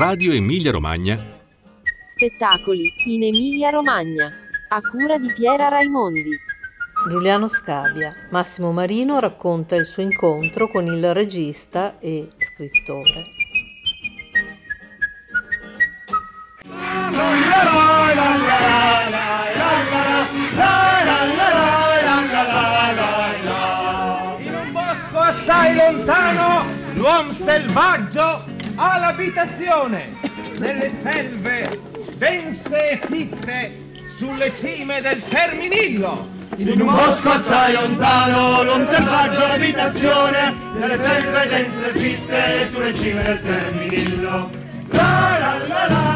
Radio Emilia Romagna. Spettacoli in Emilia Romagna. A cura di Piera Raimondi. Giuliano Scabia. Massimo Marino racconta il suo incontro con il regista e scrittore. In un bosco assai lontano, l'uomo selvaggio ha l'abitazione. Nelle selve dense e fitte, sulle cime del Terminillo. In un bosco assai lontano, l'uomo selvaggio ha l'abitazione, nelle selve dense e fitte, sulle cime del Terminillo. La la la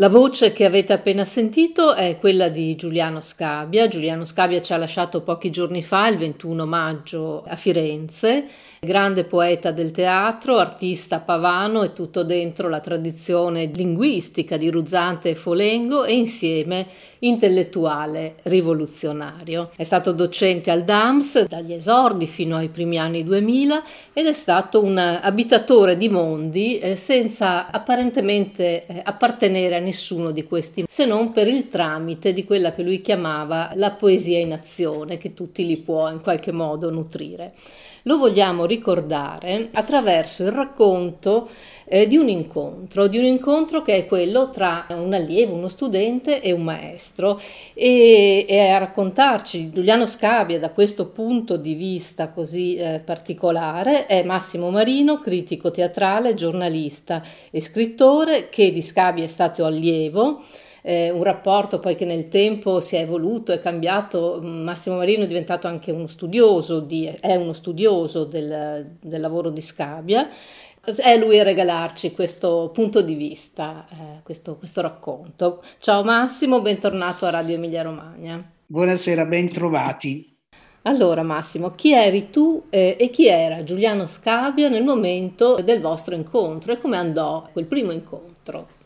La voce che avete appena sentito è quella di Giuliano Scabia. Giuliano Scabia ci ha lasciato pochi giorni fa, il 21 maggio, a Firenze. Grande poeta del teatro, artista pavano e tutto dentro la tradizione linguistica di Ruzzante e Folengo e insieme intellettuale rivoluzionario. È stato docente al DAMS dagli esordi fino ai primi anni 2000 ed è stato un abitatore di mondi eh, senza apparentemente eh, appartenere a nessuno di questi, se non per il tramite di quella che lui chiamava la poesia in azione, che tutti li può in qualche modo nutrire. Lo vogliamo ricordare attraverso il racconto eh, di un incontro, di un incontro che è quello tra un allievo, uno studente e un maestro e, e a raccontarci Giuliano Scabia da questo punto di vista così eh, particolare è Massimo Marino, critico teatrale, giornalista e scrittore che di Scabia è stato allievo eh, un rapporto poi che nel tempo si è evoluto, è cambiato. Massimo Marino è diventato anche uno studioso, di, è uno studioso del, del lavoro di Scabia. È lui a regalarci questo punto di vista, eh, questo, questo racconto. Ciao Massimo, bentornato a Radio Emilia Romagna. Buonasera, ben trovati. Allora Massimo, chi eri tu eh, e chi era Giuliano Scabia nel momento del vostro incontro e come andò quel primo incontro?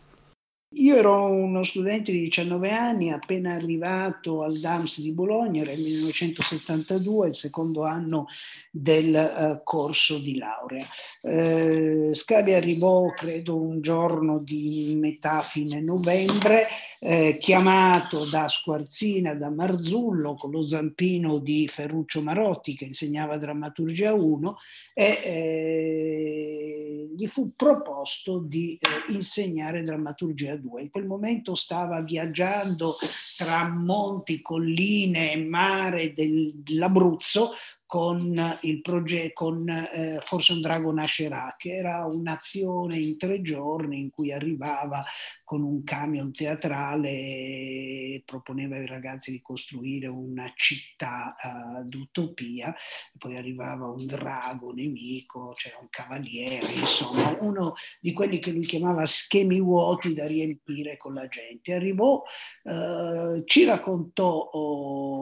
Io ero uno studente di 19 anni, appena arrivato al DAMS di Bologna, era il 1972, il secondo anno del uh, corso di laurea. Uh, Scavi arrivò, credo, un giorno di metà fine novembre, eh, chiamato da Squarzina, da Marzullo, con lo zampino di Ferruccio Marotti, che insegnava drammaturgia 1, e eh, gli fu proposto di eh, insegnare drammaturgia 2. In quel momento stava viaggiando tra monti, colline e mare del, dell'Abruzzo con il progetto, con eh, Forse un drago nascerà, che era un'azione in tre giorni in cui arrivava con un camion teatrale e proponeva ai ragazzi di costruire una città uh, d'utopia, poi arrivava un drago nemico, c'era un cavaliere, insomma, uno di quelli che lui chiamava schemi vuoti da riempire con la gente. Arrivò, uh, ci raccontò oh,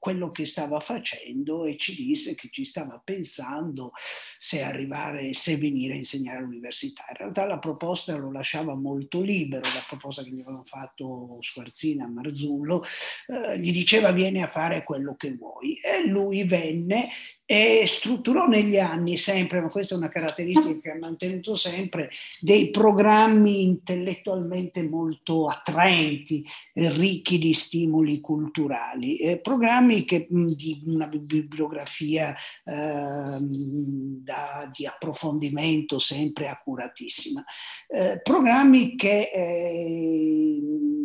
quello che stava facendo e ci disse che ci stava pensando se arrivare, se venire a insegnare all'università. In realtà la proposta lo lasciava molto libero, la proposta che gli avevano fatto Squarzina Marzullo, eh, gli diceva vieni a fare quello che vuoi. E lui venne e strutturò negli anni sempre, ma questa è una caratteristica che ha mantenuto sempre, dei programmi intellettualmente molto attraenti, ricchi di stimoli culturali, eh, programmi che, di una bibliografia eh, da, di approfondimento sempre accuratissima, eh, programmi che eh,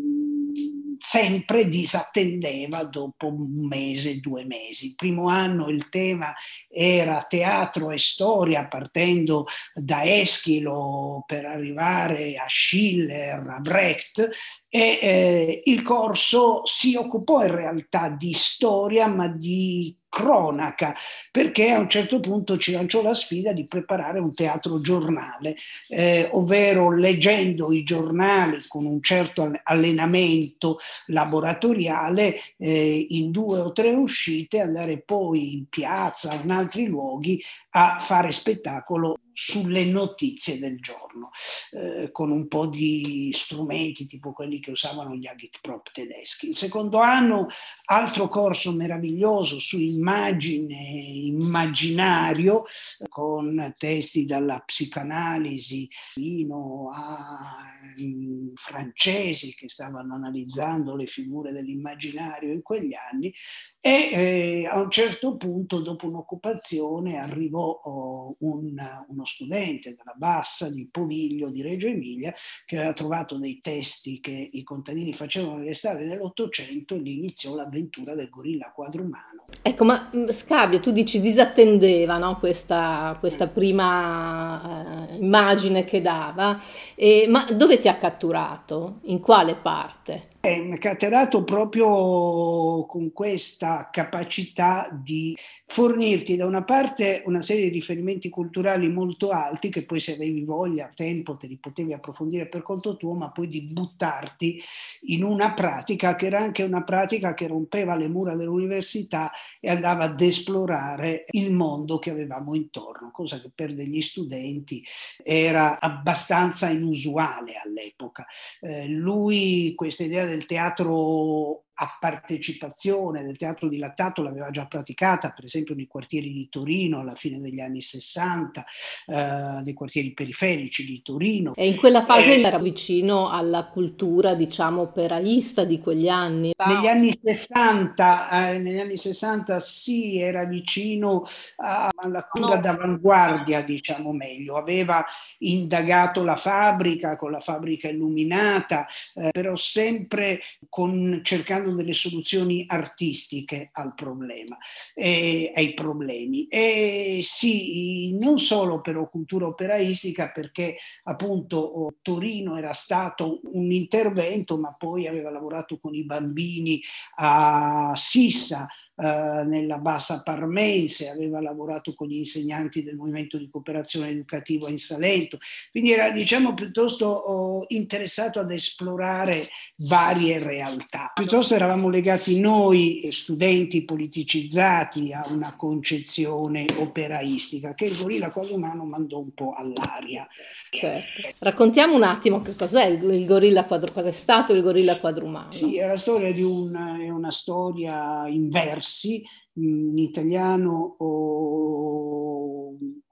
sempre disattendeva dopo un mese, due mesi. Il primo anno il tema era teatro e storia, partendo da Eschilo per arrivare a Schiller, a Brecht, e eh, il corso si occupò in realtà di storia, ma di cronaca, perché a un certo punto ci lanciò la sfida di preparare un teatro giornale, eh, ovvero leggendo i giornali con un certo allenamento laboratoriale eh, in due o tre uscite, andare poi in piazza in altri luoghi a fare spettacolo sulle notizie del giorno, eh, con un po' di strumenti tipo quelli che usavano gli agitprop tedeschi. Il secondo anno, altro corso meraviglioso su immagine, immaginario, con testi dalla psicanalisi fino a um, francesi che stavano analizzando le figure dell'immaginario in quegli anni e eh, a un certo punto, dopo un'occupazione, arrivò oh, un, uno studente della Bassa di Poviglio di Reggio Emilia che aveva trovato dei testi che i contadini facevano nelle strade dell'Ottocento e lì iniziò l'avventura del gorilla quadrumano. Ecco, ma mm, Scabia, tu dici disattendeva no? questa, questa, prima uh, immagine che dava, e, ma dove ti ha catturato? In quale parte? È catturato proprio con questa capacità di fornirti da una parte una serie di riferimenti culturali molto alti che poi se avevi voglia, tempo, te li potevi approfondire per conto tuo, ma poi di buttarti in una pratica che era anche una pratica che rompeva le mura dell'università e andava ad esplorare il mondo che avevamo intorno, cosa che per degli studenti era abbastanza inusuale all'epoca. Eh, lui questa idea del teatro a partecipazione del teatro dilattato l'aveva già praticata, per esempio nei quartieri di Torino alla fine degli anni 60, eh, nei quartieri periferici di Torino. E in quella fase eh, era vicino alla cultura, diciamo, operaista di quegli anni. Negli anni 60, eh, negli anni 60 sì, era vicino a, alla cura no. d'avanguardia, diciamo meglio. Aveva indagato la fabbrica con la fabbrica illuminata, eh, però sempre con, cercando cercando delle soluzioni artistiche al problema, eh, ai problemi. E sì, non solo per cultura operaistica, perché appunto Torino era stato un intervento, ma poi aveva lavorato con i bambini a Sissa, eh, nella bassa parmense, aveva lavorato con gli insegnanti del movimento di cooperazione educativa in Salento, quindi era diciamo piuttosto oh, interessato ad esplorare varie realtà. Piuttosto eravamo legati noi, eh, studenti politicizzati, a una concezione operaistica che il gorilla quasi umano mandò un po' all'aria. Certo. Raccontiamo un attimo che cos'è il gorilla quadro, cosa è stato il gorilla quadrumano. Sì, è la storia di un, è una storia inversa diversi, in italiano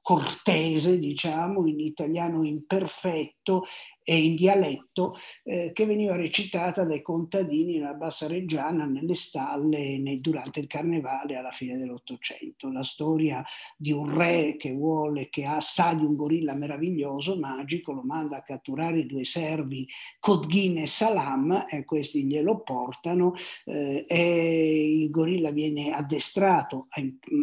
cortese, diciamo, in italiano imperfetto e in dialetto eh, che veniva recitata dai contadini nella Bassa Reggiana, nelle stalle nei, durante il carnevale alla fine dell'Ottocento. La storia di un re che vuole, che ha, sa di un gorilla meraviglioso, magico, lo manda a catturare i due servi Codghin e Salam e questi glielo portano eh, e il gorilla viene addestrato a,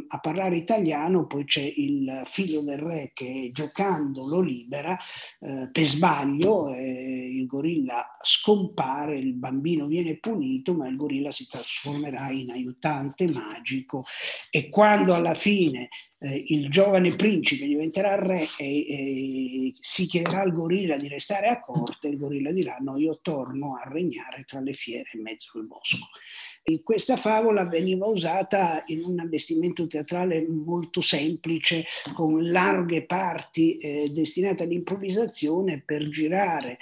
a parlare italiano, poi c'è il figlio del re che giocando lo libera eh, per sbaglio eh, il gorilla scompare, il bambino viene punito, ma il gorilla si trasformerà in aiutante magico. E quando alla fine eh, il giovane principe diventerà re e, e, si chiederà al gorilla di restare a corte, il gorilla dirà no, io torno a regnare tra le fiere in mezzo al bosco. E questa favola veniva usata in un allestimento teatrale molto semplice, con larghe parti eh, destinate all'improvvisazione per girare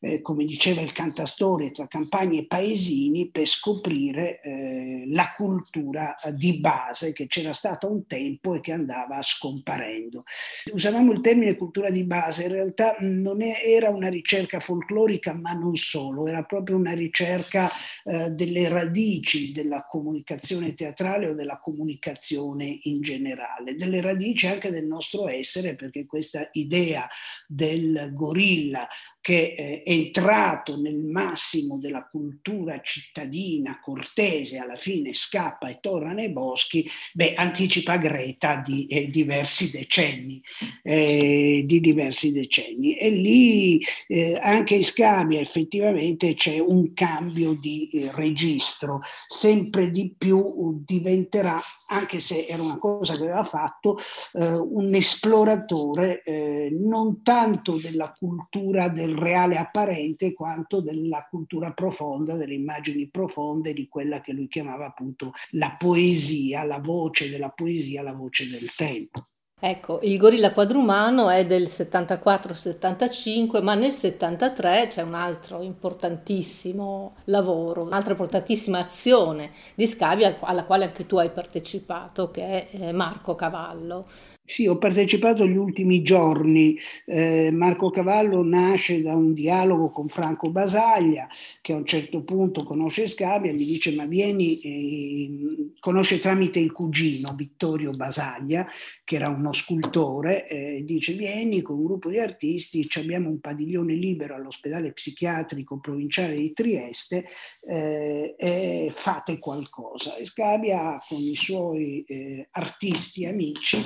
eh, come diceva il cantastorie, tra campagne e paesini per scoprire eh, la cultura di base che c'era stata un tempo e che andava scomparendo. Usavamo il termine cultura di base, in realtà non è, era una ricerca folclorica, ma non solo, era proprio una ricerca eh, delle radici della comunicazione teatrale o della comunicazione in generale, delle radici anche del nostro essere, perché questa idea del gorilla che è entrato nel massimo della cultura cittadina, cortese, alla fine scappa e torna nei boschi, beh, anticipa Greta di eh, diversi decenni, eh, di diversi decenni. E lì eh, anche in Scabia effettivamente c'è un cambio di eh, registro, sempre di più diventerà, anche se era una cosa che aveva fatto, eh, un esploratore eh, non tanto della cultura del reale apparente quanto della cultura profonda, delle immagini profonde di quella che lui chiamava appunto la poesia, la voce della poesia, la voce del tempo. Ecco, il gorilla quadrumano è del 74-75, ma nel 73 c'è un altro importantissimo lavoro, un'altra importantissima azione di Scabia alla quale anche tu hai partecipato, che è eh, Marco Cavallo. Sì, ho partecipato gli ultimi giorni. Eh, Marco Cavallo nasce da un dialogo con Franco Basaglia, che a un certo punto conosce Scabia gli dice: Ma vieni, eh, conosce tramite il cugino Vittorio Basaglia, che era uno scultore, eh, dice: Vieni con un gruppo di artisti, abbiamo un padiglione libero all'ospedale psichiatrico provinciale di Trieste eh, e fate qualcosa. E Scabia, con i suoi eh, artisti amici,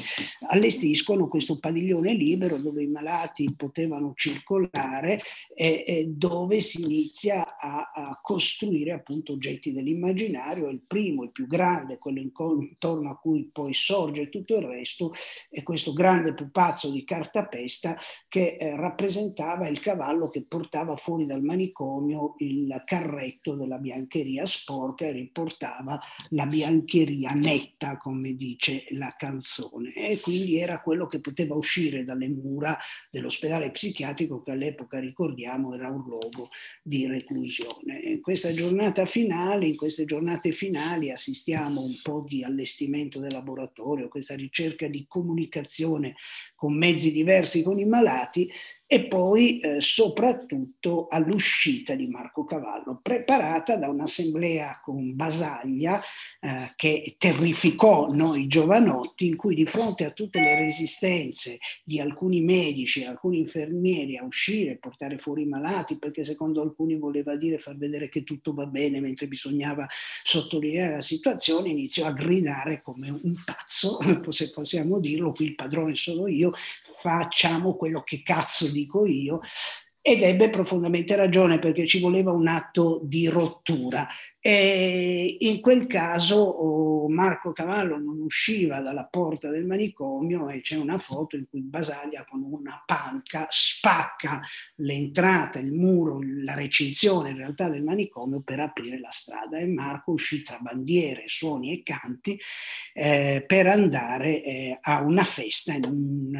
allestiscono questo padiglione libero dove i malati potevano circolare e, e dove si inizia a, a, costruire appunto oggetti dell'immaginario. Il primo, il più grande, quello intorno a cui poi sorge tutto il resto, è questo grande pupazzo di cartapesta che eh, rappresentava il cavallo che portava fuori dal manicomio il carretto della biancheria sporca e riportava la biancheria netta, come dice la canzone. E quindi quindi era quello che poteva uscire dalle mura dell'ospedale psichiatrico che all'epoca, ricordiamo, era un luogo di reclusione. In questa giornata finale, in queste giornate finali assistiamo un po' di allestimento del laboratorio, questa ricerca di comunicazione con mezzi diversi con i malati e poi eh, soprattutto all'uscita di Marco Cavallo, preparata da un'assemblea con Basaglia eh, che terrificò noi giovanotti, in cui di fronte a tutte le resistenze di alcuni medici, alcuni infermieri a uscire, portare fuori i malati, perché secondo alcuni voleva dire far vedere che tutto va bene, mentre bisognava sottolineare la situazione, iniziò a gridare come un pazzo, se possiamo dirlo, qui il padrone sono io, facciamo quello che cazzo dico io, ed ebbe profondamente ragione perché ci voleva un atto di rottura. E in quel caso oh, Marco Cavallo non usciva dalla porta del manicomio e c'è una foto in cui Basaglia con una panca spacca l'entrata, il muro, la recinzione in realtà del manicomio per aprire la strada e Marco uscì tra bandiere, suoni e canti eh, per andare eh, a una festa in un,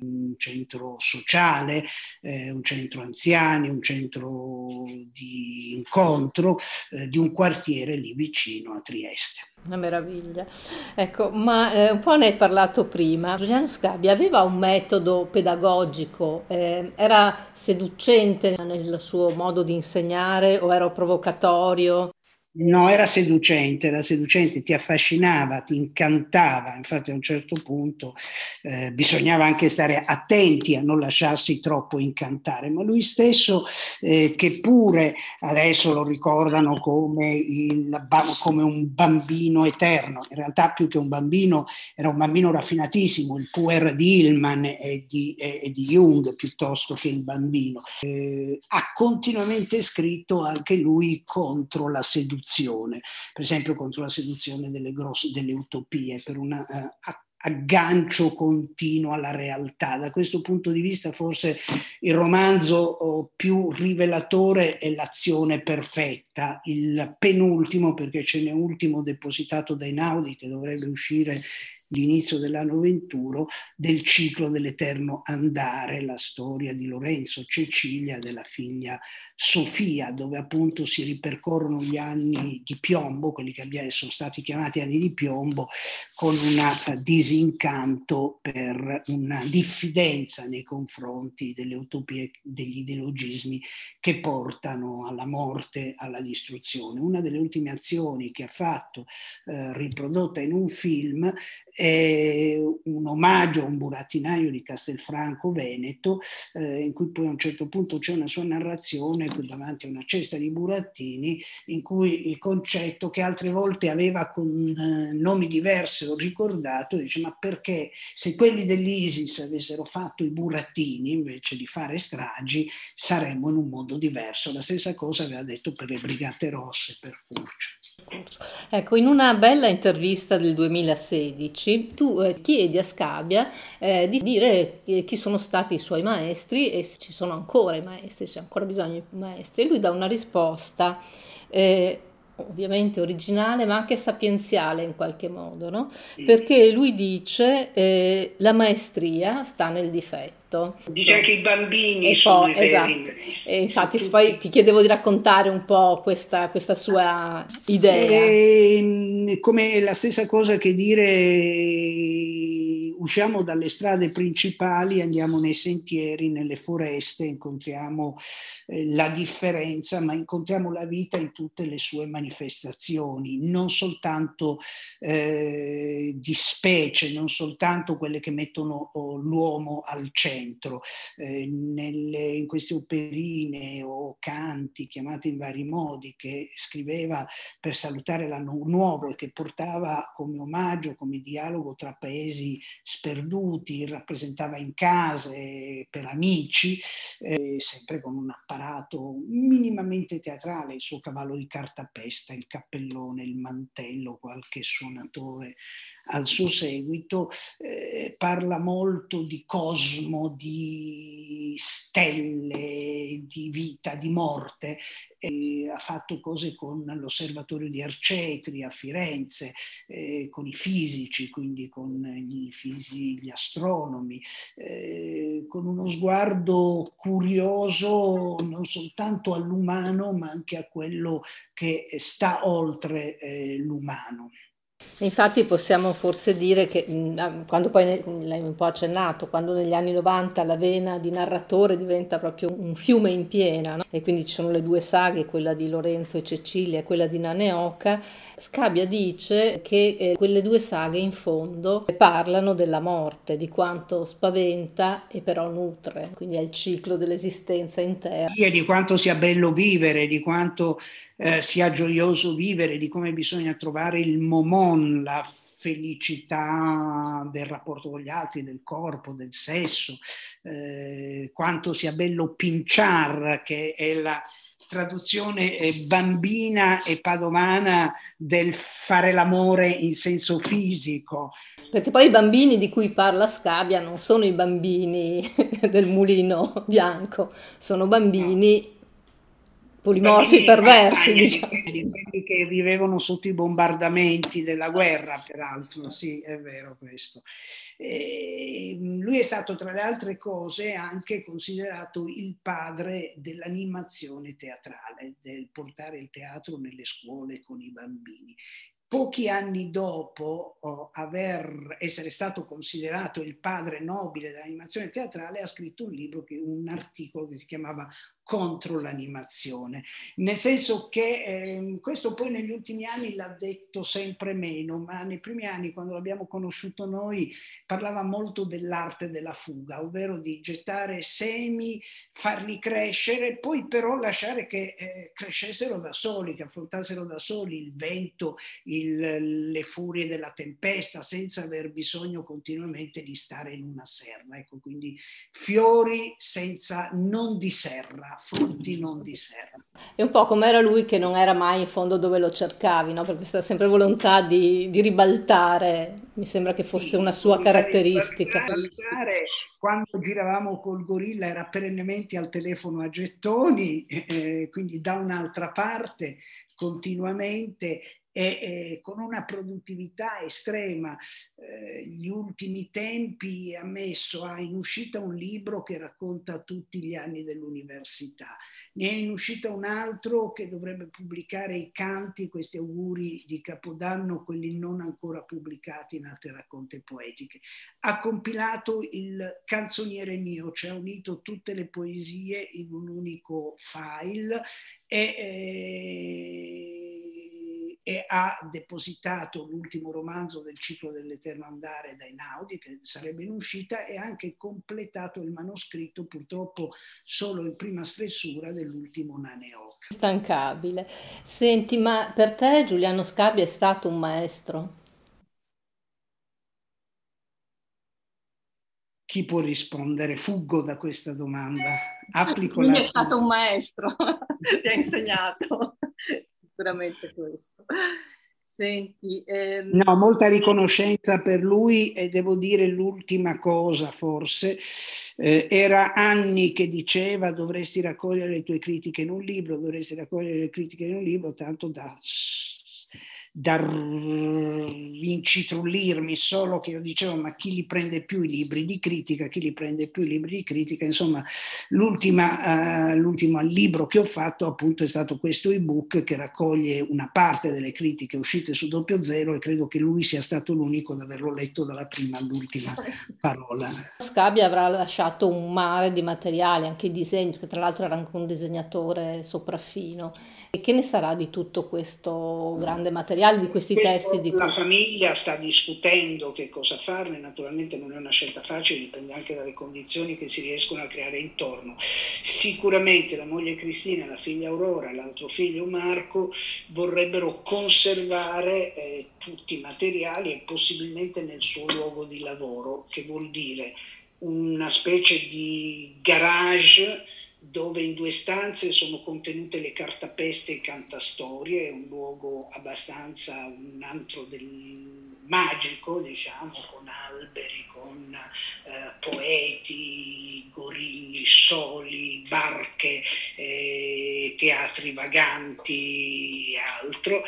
uh, un centro sociale, eh, un centro anziani, un centro di incontro centro eh, di un quartiere lì vicino a Trieste. Una meraviglia. Ecco, ma eh, un po' ne hai parlato prima. Giuliano Scabi aveva un metodo pedagogico, eh, era seducente nel suo modo di insegnare o era provocatorio? No, era seducente, era seducente, ti affascinava, ti incantava, infatti a un certo punto eh, bisognava anche stare attenti a non lasciarsi troppo incantare, ma lui stesso, eh, che pure adesso lo ricordano come, il, come, un bambino eterno, in realtà più che un bambino era un bambino raffinatissimo, il puer di Hillman e di, e di Jung piuttosto che il bambino, eh, ha continuamente scritto anche lui contro la seduzione seduzione, per esempio contro la seduzione delle, grosse, delle utopie, per un uh, aggancio continuo alla realtà. Da questo punto di vista forse il romanzo oh, più rivelatore è l'azione perfetta, il penultimo perché ce n'è ultimo depositato dai Naudi che dovrebbe uscire l'inizio dell'anno 21 del ciclo dell'eterno andare, la storia di Lorenzo Cecilia, della figlia Sofia, dove appunto si ripercorrono gli anni di piombo, quelli che sono stati chiamati anni di piombo, con un disincanto per una diffidenza nei confronti delle utopie, degli ideologismi che portano alla morte, alla distruzione. Una delle ultime azioni che ha fatto, eh, riprodotta in un film, è un omaggio a un burattinaio di Castelfranco Veneto, eh, in cui poi a un certo punto c'è una sua narrazione davanti a una cesta di burattini, in cui il concetto che altre volte aveva con eh, nomi diversi ho ricordato, dice ma perché se quelli dell'ISIS avessero fatto i burattini invece di fare stragi, saremmo in un mondo diverso. La stessa cosa aveva detto per le Brigate Rosse, per Curcio. Ecco, in una bella intervista del 2016 tu eh, chiedi a Scabia eh, di dire eh, chi sono stati i suoi maestri e se ci sono ancora i maestri, se c'è ancora bisogno di maestri. E lui dà una risposta eh, ovviamente originale ma anche sapienziale in qualche modo, no? Perché lui dice eh, la maestria sta nel difetto. Dice anche i bambini e sono poi, i esatto. E infatti tutti... poi ti chiedevo di raccontare un po' questa, questa sua idea. E, ehm, come la stessa cosa che dire usciamo dalle strade principali, andiamo nei sentieri, nelle foreste, incontriamo eh, la differenza, ma incontriamo la vita in tutte le sue manifestazioni, non soltanto eh, di specie, non soltanto quelle che mettono oh, l'uomo al centro. Eh, nelle, in queste operine o canti chiamati in vari modi che scriveva per salutare l'anno nuovo e che portava come omaggio, come dialogo tra paesi sperduti, rappresentava in case per amici, eh, sempre con un apparato minimamente teatrale, il suo cavallo di cartapesta, il cappellone, il mantello, qualche suonatore al suo seguito, eh, parla molto di cosmo, di stelle, di vita, di morte. Eh, ha fatto cose con l'osservatorio di Arcetri a Firenze, eh, con i fisici, quindi con gli, fisi, gli astronomi, eh, con uno sguardo curioso non soltanto all'umano ma anche a quello che sta oltre eh, l'umano. Infatti possiamo forse dire che, quando poi l'hai un po' accennato, quando negli anni 90 la vena di narratore diventa proprio un fiume in piena, no? e quindi ci sono le due saghe, quella di Lorenzo e Cecilia e quella di Naneoca, Scabia dice che eh, quelle due saghe in fondo parlano della morte, di quanto spaventa e però nutre, quindi è il ciclo dell'esistenza intera. E di quanto sia bello vivere, di quanto eh, sia gioioso vivere, di come bisogna trovare il momon, la felicità del rapporto con gli altri, del corpo, del sesso, eh, quanto sia bello pinciar, che è la traduzione eh, bambina e padovana del fare l'amore in senso fisico. Perché poi i bambini di cui parla Scabia non sono i bambini del mulino bianco, sono bambini polimorfi perversi, diciamo. Quelli che vivevano sotto i bombardamenti della guerra, peraltro, sì, è vero questo. E lui è stato, tra le altre cose, anche considerato il padre dell'animazione teatrale, del portare il teatro nelle scuole con i bambini pochi anni dopo oh, aver, essere stato considerato il padre nobile dell'animazione teatrale, ha scritto un libro, che, un articolo che si chiamava contro l'animazione, nel senso che eh, questo poi negli ultimi anni l'ha detto sempre meno, ma nei primi anni quando l'abbiamo conosciuto noi parlava molto dell'arte della fuga, ovvero di gettare semi, farli crescere, poi però lasciare che eh, crescessero da soli, che affrontassero da soli il vento, il, le furie della tempesta, senza aver bisogno continuamente di stare in una serra. Ecco, quindi fiori senza, non di serra frutti non di serra. È un po' come era lui che non era mai in fondo dove lo cercavi, no? per questa sempre volontà di, di, ribaltare, mi sembra che fosse sì, una sua caratteristica. Ribaltare, quando giravamo col gorilla era perennemente al telefono a gettoni, eh, quindi da un'altra parte continuamente e eh, con una produttività estrema. Eh, gli ultimi tempi ha messo ha in uscita un libro che racconta tutti gli anni dell'università, ne è in uscita un altro che dovrebbe pubblicare i canti, questi auguri di Capodanno, quelli non ancora pubblicati in altre racconte poetiche. Ha compilato il canzoniere mio, cioè ha unito tutte le poesie in un unico file e eh, e ha depositato l'ultimo romanzo del ciclo dell'Eterno Andare da Einaudi, che sarebbe in uscita, e ha anche completato il manoscritto, purtroppo solo in prima stessura, dell'ultimo Naneoc. Stancabile. Senti, ma per te Giuliano Scabbia è stato un maestro? Chi può rispondere? Fuggo da questa domanda. Applico Lui la... è stato un maestro, ti ha insegnato sicuramente questo. Senti, ehm... No, molta riconoscenza per lui e devo dire l'ultima cosa forse. Eh, era anni che diceva dovresti raccogliere le tue critiche in un libro, dovresti raccogliere le critiche in un libro, tanto da da incitrullirmi solo che io dicevo ma chi li prende più i libri di critica, chi li prende più i libri di critica, insomma l'ultima, uh, l'ultimo libro che ho fatto appunto è stato questo ebook che raccoglie una parte delle critiche uscite su doppio zero e credo che lui sia stato l'unico ad averlo letto dalla prima all'ultima parola. Scabbia avrà lasciato un mare di materiale, anche i disegni, che tra l'altro era anche un disegnatore sopraffino. E che ne sarà di tutto questo grande materiale, di questi testi? Di la famiglia sta discutendo che cosa farne, naturalmente non è una scelta facile, dipende anche dalle condizioni che si riescono a creare intorno. Sicuramente la moglie Cristina, la figlia Aurora, l'altro figlio Marco vorrebbero conservare eh, tutti i materiali e possibilmente nel suo luogo di lavoro, che vuol dire una specie di garage dove in due stanze sono contenute le cartapeste e cantastorie, è un luogo abbastanza, un antro del magico, diciamo, con alberi, con eh, poeti, gorilli, soli, barche, eh, teatri vaganti e altro.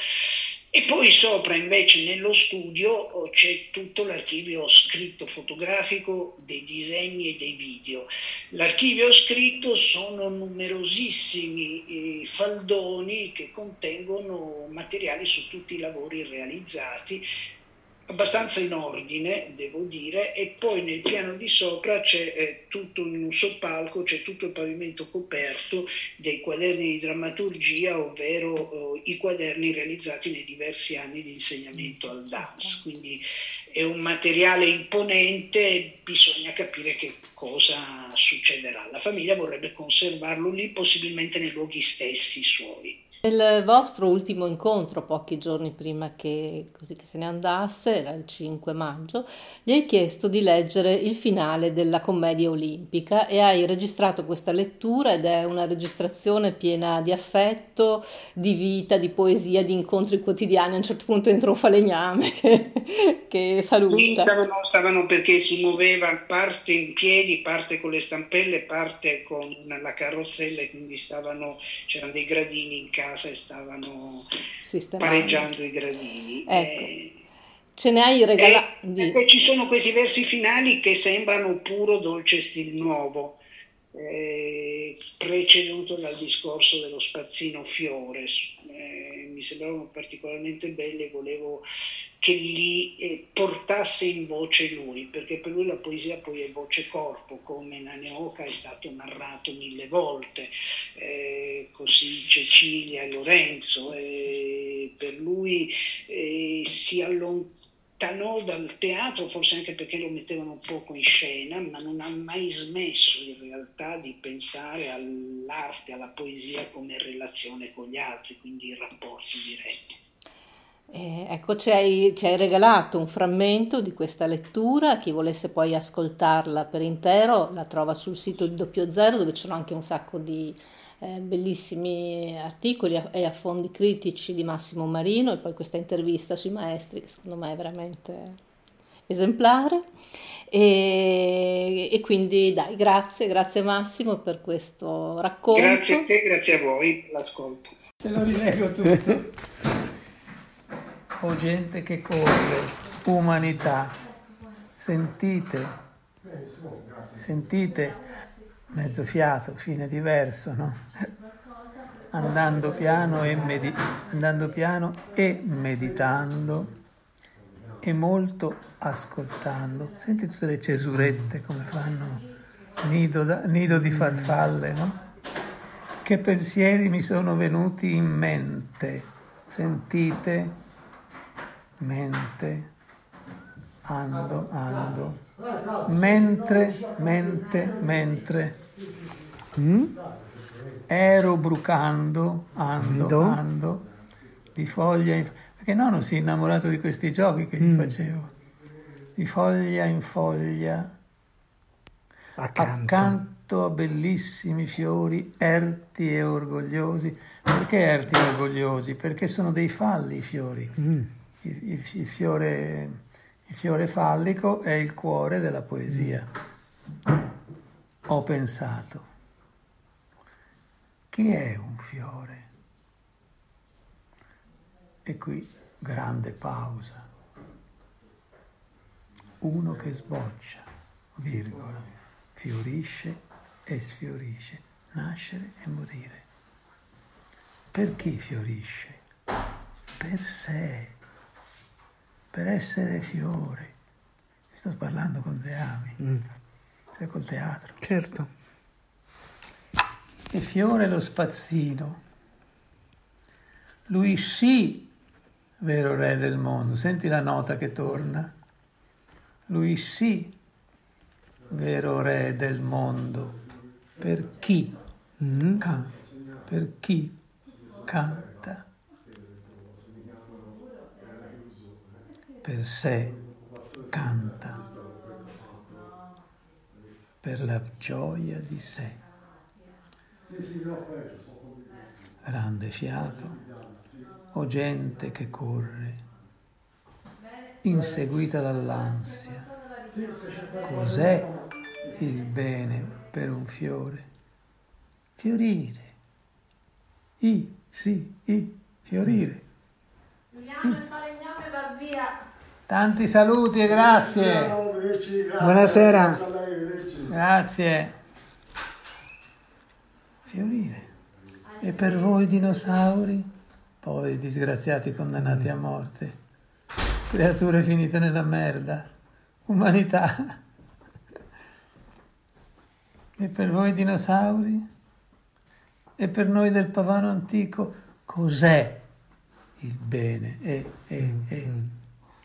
E poi sopra invece nello studio oh, c'è tutto l'archivio scritto fotografico dei disegni e dei video. L'archivio scritto sono numerosissimi eh, faldoni che contengono materiali su tutti i lavori realizzati abbastanza in ordine, devo dire, e poi nel piano di sopra c'è eh, tutto in un soppalco, c'è tutto il pavimento coperto dei quaderni di drammaturgia, ovvero eh, i quaderni realizzati nei diversi anni di insegnamento al DAMS. Quindi è un materiale imponente, bisogna capire che cosa succederà. La famiglia vorrebbe conservarlo lì, possibilmente nei luoghi stessi suoi. Nel vostro ultimo incontro, pochi giorni prima che, così che se ne andasse, era il 5 maggio, gli hai chiesto di leggere il finale della commedia olimpica e hai registrato questa lettura ed è una registrazione piena di affetto, di vita, di poesia, di incontri quotidiani. A un certo punto entra un falegname che, che saluta. Sì, stavano, stavano perché si muoveva parte in piedi, parte con le stampelle, parte con la carrozzella quindi stavano, c'erano dei gradini in casa casa e stavano pareggiando i gradini. Ecco. E, Ce ne hai regalati? E, e, ci sono questi versi finali che sembrano puro dolce stil nuovo, eh, preceduto dal discorso dello spazzino fiore. Eh, mi sembravano particolarmente belle e volevo che li eh, portasse in voce lui, perché per lui la poesia poi è voce corpo, come Naneoka è stato narrato mille volte, eh, così Cecilia e Lorenzo, eh, per lui eh, si allontanò dal teatro, forse anche perché lo mettevano poco in scena, ma non ha mai smesso in realtà di pensare all'arte, alla poesia come relazione con gli altri, quindi in rapporti diretti. Eh, ecco, ci hai, ci hai, regalato un frammento di questa lettura, chi volesse poi ascoltarla per intero la trova sul sito di Doppio Zero dove sono anche un sacco di eh, bellissimi articoli e affondi critici di Massimo Marino e poi questa intervista sui maestri che secondo me è veramente esemplare. E, e quindi dai, grazie, grazie Massimo per questo racconto. Grazie a te, grazie a voi per l'ascolto. Te lo rilego tutto o gente che corre, umanità. Sentite, sentite, mezzo fiato, fine diverso, no? Andando piano e, medi- andando piano e meditando e molto ascoltando. Senti tutte le cesurette come fanno nido, da, nido di farfalle, no? Che pensieri mi sono venuti in mente. Sentite mente, ando, ando, mentre, mente, mentre. Mm? Ero brucando, ando, ando, di foglia in Perché no, non si è innamorato di questi giochi che gli mm. facevo. Di foglia in foglia. Accanto. Accanto a bellissimi fiori, erti e orgogliosi. Perché erti e orgogliosi? Perché sono dei falli i fiori. Mm. Il, il- il fiore, il fiore fallico è il cuore della poesia. Ho pensato, chi è un fiore? E qui grande pausa. Uno che sboccia, virgola, fiorisce e sfiorisce, nascere e morire. Per chi fiorisce? Per sé, per essere fiore. Sto parlando con Zeami, cioè col teatro. Certo. E fiore lo spazzino. Lui sì, vero re del mondo. Senti la nota che torna. Lui sì, vero re del mondo. Per chi canta, per chi canta. Per sé canta. Per la gioia di sé. grande fiato, o gente che corre, inseguita dall'ansia. Cos'è il bene per un fiore? Fiorire. I, sì, i, fiorire. Giuliano il falegname va via. Tanti saluti e grazie. Buonasera. Grazie. Fiorire. E per voi dinosauri, poi disgraziati condannati a morte, creature finite nella merda, umanità. E per voi dinosauri? E per noi del pavano antico, cos'è il bene? E, e, e,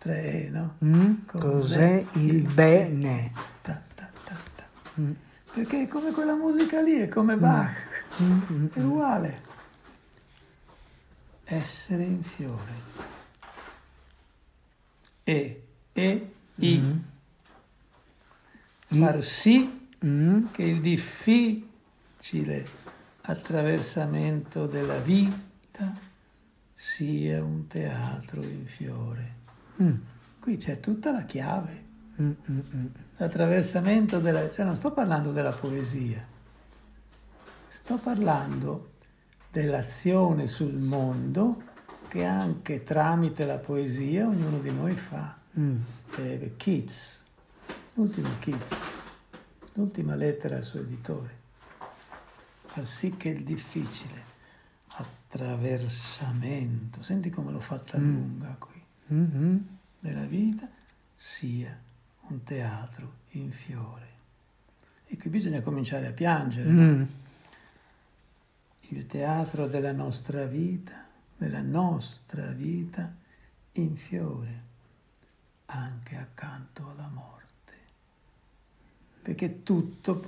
tre no? Mm? Cos'è il bene? Ta, ta, ta, ta. Perché è come quella musica lì, è come Bach, è uguale. Essere in fiore. E, e, i. Far sì Mm? che il difficile attraversamento della vita sia un teatro in fiore. Qui c'è tutta la chiave. Mm, mm, mm. L'attraversamento della... cioè non sto parlando della poesia, sto parlando dell'azione sul mondo che anche tramite la poesia ognuno di noi fa. Mm. Eh, Keats, l'ultimo Keats, l'ultima lettera al suo editore, far sì che il difficile attraversamento, senti come l'ho fatta lunga qui, Mhm. della vita sia un teatro in fiore. E qui bisogna cominciare a piangere. Mm. Il teatro della nostra vita, della nostra vita in fiore, anche accanto alla morte. Perché tutto